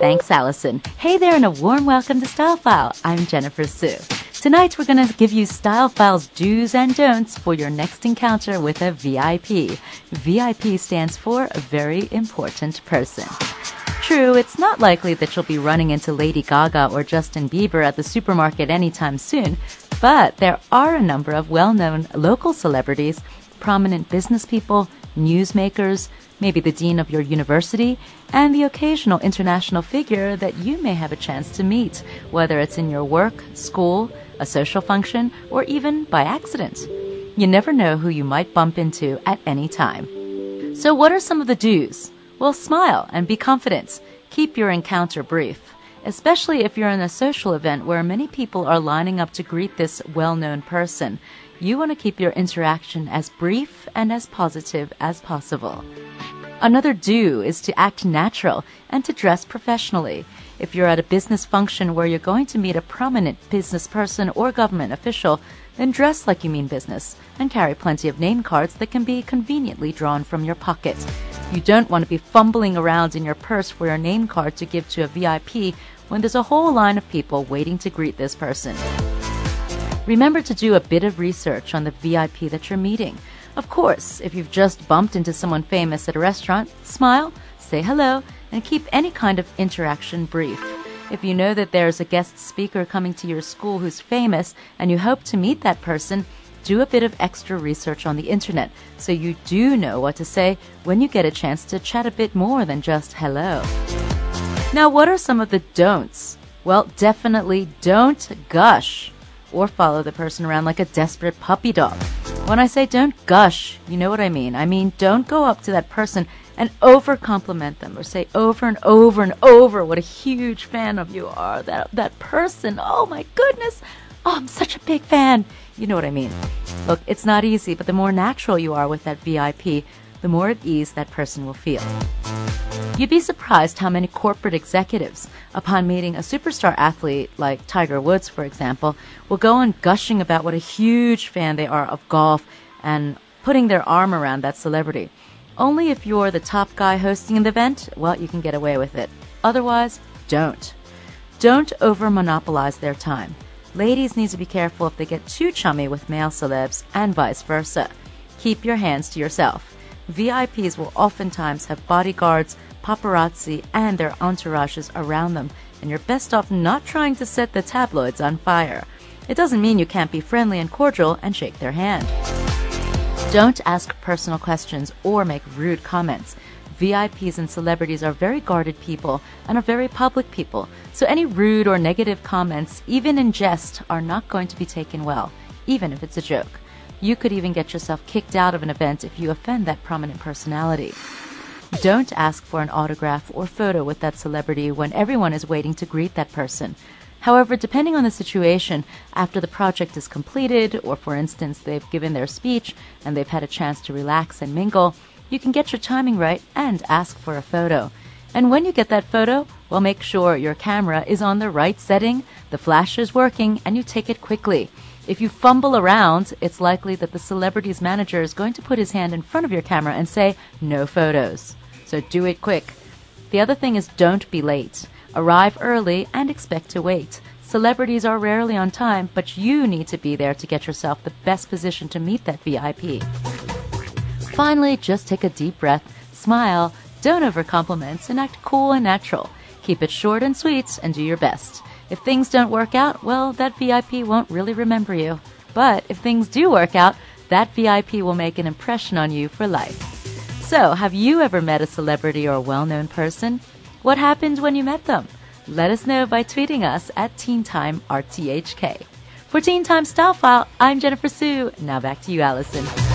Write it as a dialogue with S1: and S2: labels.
S1: Thanks, Allison. Hey there, and a warm welcome to Style File. I'm Jennifer Sue. Tonight, we're going to give you Style File's do's and don'ts for your next encounter with a VIP. VIP stands for a very important person. True, it's not likely that you'll be running into Lady Gaga or Justin Bieber at the supermarket anytime soon, but there are a number of well known local celebrities, prominent business people, newsmakers, maybe the dean of your university, and the occasional international figure that you may have a chance to meet, whether it's in your work, school, a social function, or even by accident. You never know who you might bump into at any time. So, what are some of the do's? Well, smile and be confident. Keep your encounter brief, especially if you're in a social event where many people are lining up to greet this well known person. You want to keep your interaction as brief and as positive as possible. Another do is to act natural and to dress professionally. If you're at a business function where you're going to meet a prominent business person or government official, then dress like you mean business and carry plenty of name cards that can be conveniently drawn from your pocket. You don't want to be fumbling around in your purse for your name card to give to a VIP when there's a whole line of people waiting to greet this person. Remember to do a bit of research on the VIP that you're meeting. Of course, if you've just bumped into someone famous at a restaurant, smile, say hello, and keep any kind of interaction brief. If you know that there's a guest speaker coming to your school who's famous and you hope to meet that person, do a bit of extra research on the internet so you do know what to say when you get a chance to chat a bit more than just hello. Now, what are some of the don'ts? Well, definitely don't gush or follow the person around like a desperate puppy dog. When I say don't gush, you know what I mean. I mean, don't go up to that person and over compliment them or say over and over and over what a huge fan of you are. That that person. Oh my goodness. Oh, I'm such a big fan. You know what I mean. Look, it's not easy, but the more natural you are with that VIP, the more at ease that person will feel. You'd be surprised how many corporate executives, upon meeting a superstar athlete like Tiger Woods, for example, will go on gushing about what a huge fan they are of golf and putting their arm around that celebrity. Only if you're the top guy hosting an event, well, you can get away with it. Otherwise, don't. Don't over monopolize their time. Ladies need to be careful if they get too chummy with male celebs and vice versa. Keep your hands to yourself. VIPs will oftentimes have bodyguards, paparazzi, and their entourages around them, and you're best off not trying to set the tabloids on fire. It doesn't mean you can't be friendly and cordial and shake their hand. Don't ask personal questions or make rude comments. VIPs and celebrities are very guarded people and are very public people, so any rude or negative comments, even in jest, are not going to be taken well, even if it's a joke. You could even get yourself kicked out of an event if you offend that prominent personality. Don't ask for an autograph or photo with that celebrity when everyone is waiting to greet that person. However, depending on the situation, after the project is completed, or for instance, they've given their speech and they've had a chance to relax and mingle, you can get your timing right and ask for a photo. And when you get that photo, well, make sure your camera is on the right setting, the flash is working, and you take it quickly. If you fumble around, it's likely that the celebrity's manager is going to put his hand in front of your camera and say, no photos. So do it quick. The other thing is don't be late. Arrive early and expect to wait. Celebrities are rarely on time, but you need to be there to get yourself the best position to meet that VIP. Finally, just take a deep breath, smile, don't over compliments, and act cool and natural. Keep it short and sweet and do your best. If things don't work out, well, that VIP won't really remember you. But if things do work out, that VIP will make an impression on you for life. So, have you ever met a celebrity or a well known person? What happened when you met them? Let us know by tweeting us at TeenTimeRTHK. For Teen Time Style File, I'm Jennifer Sue. Now back to you, Allison.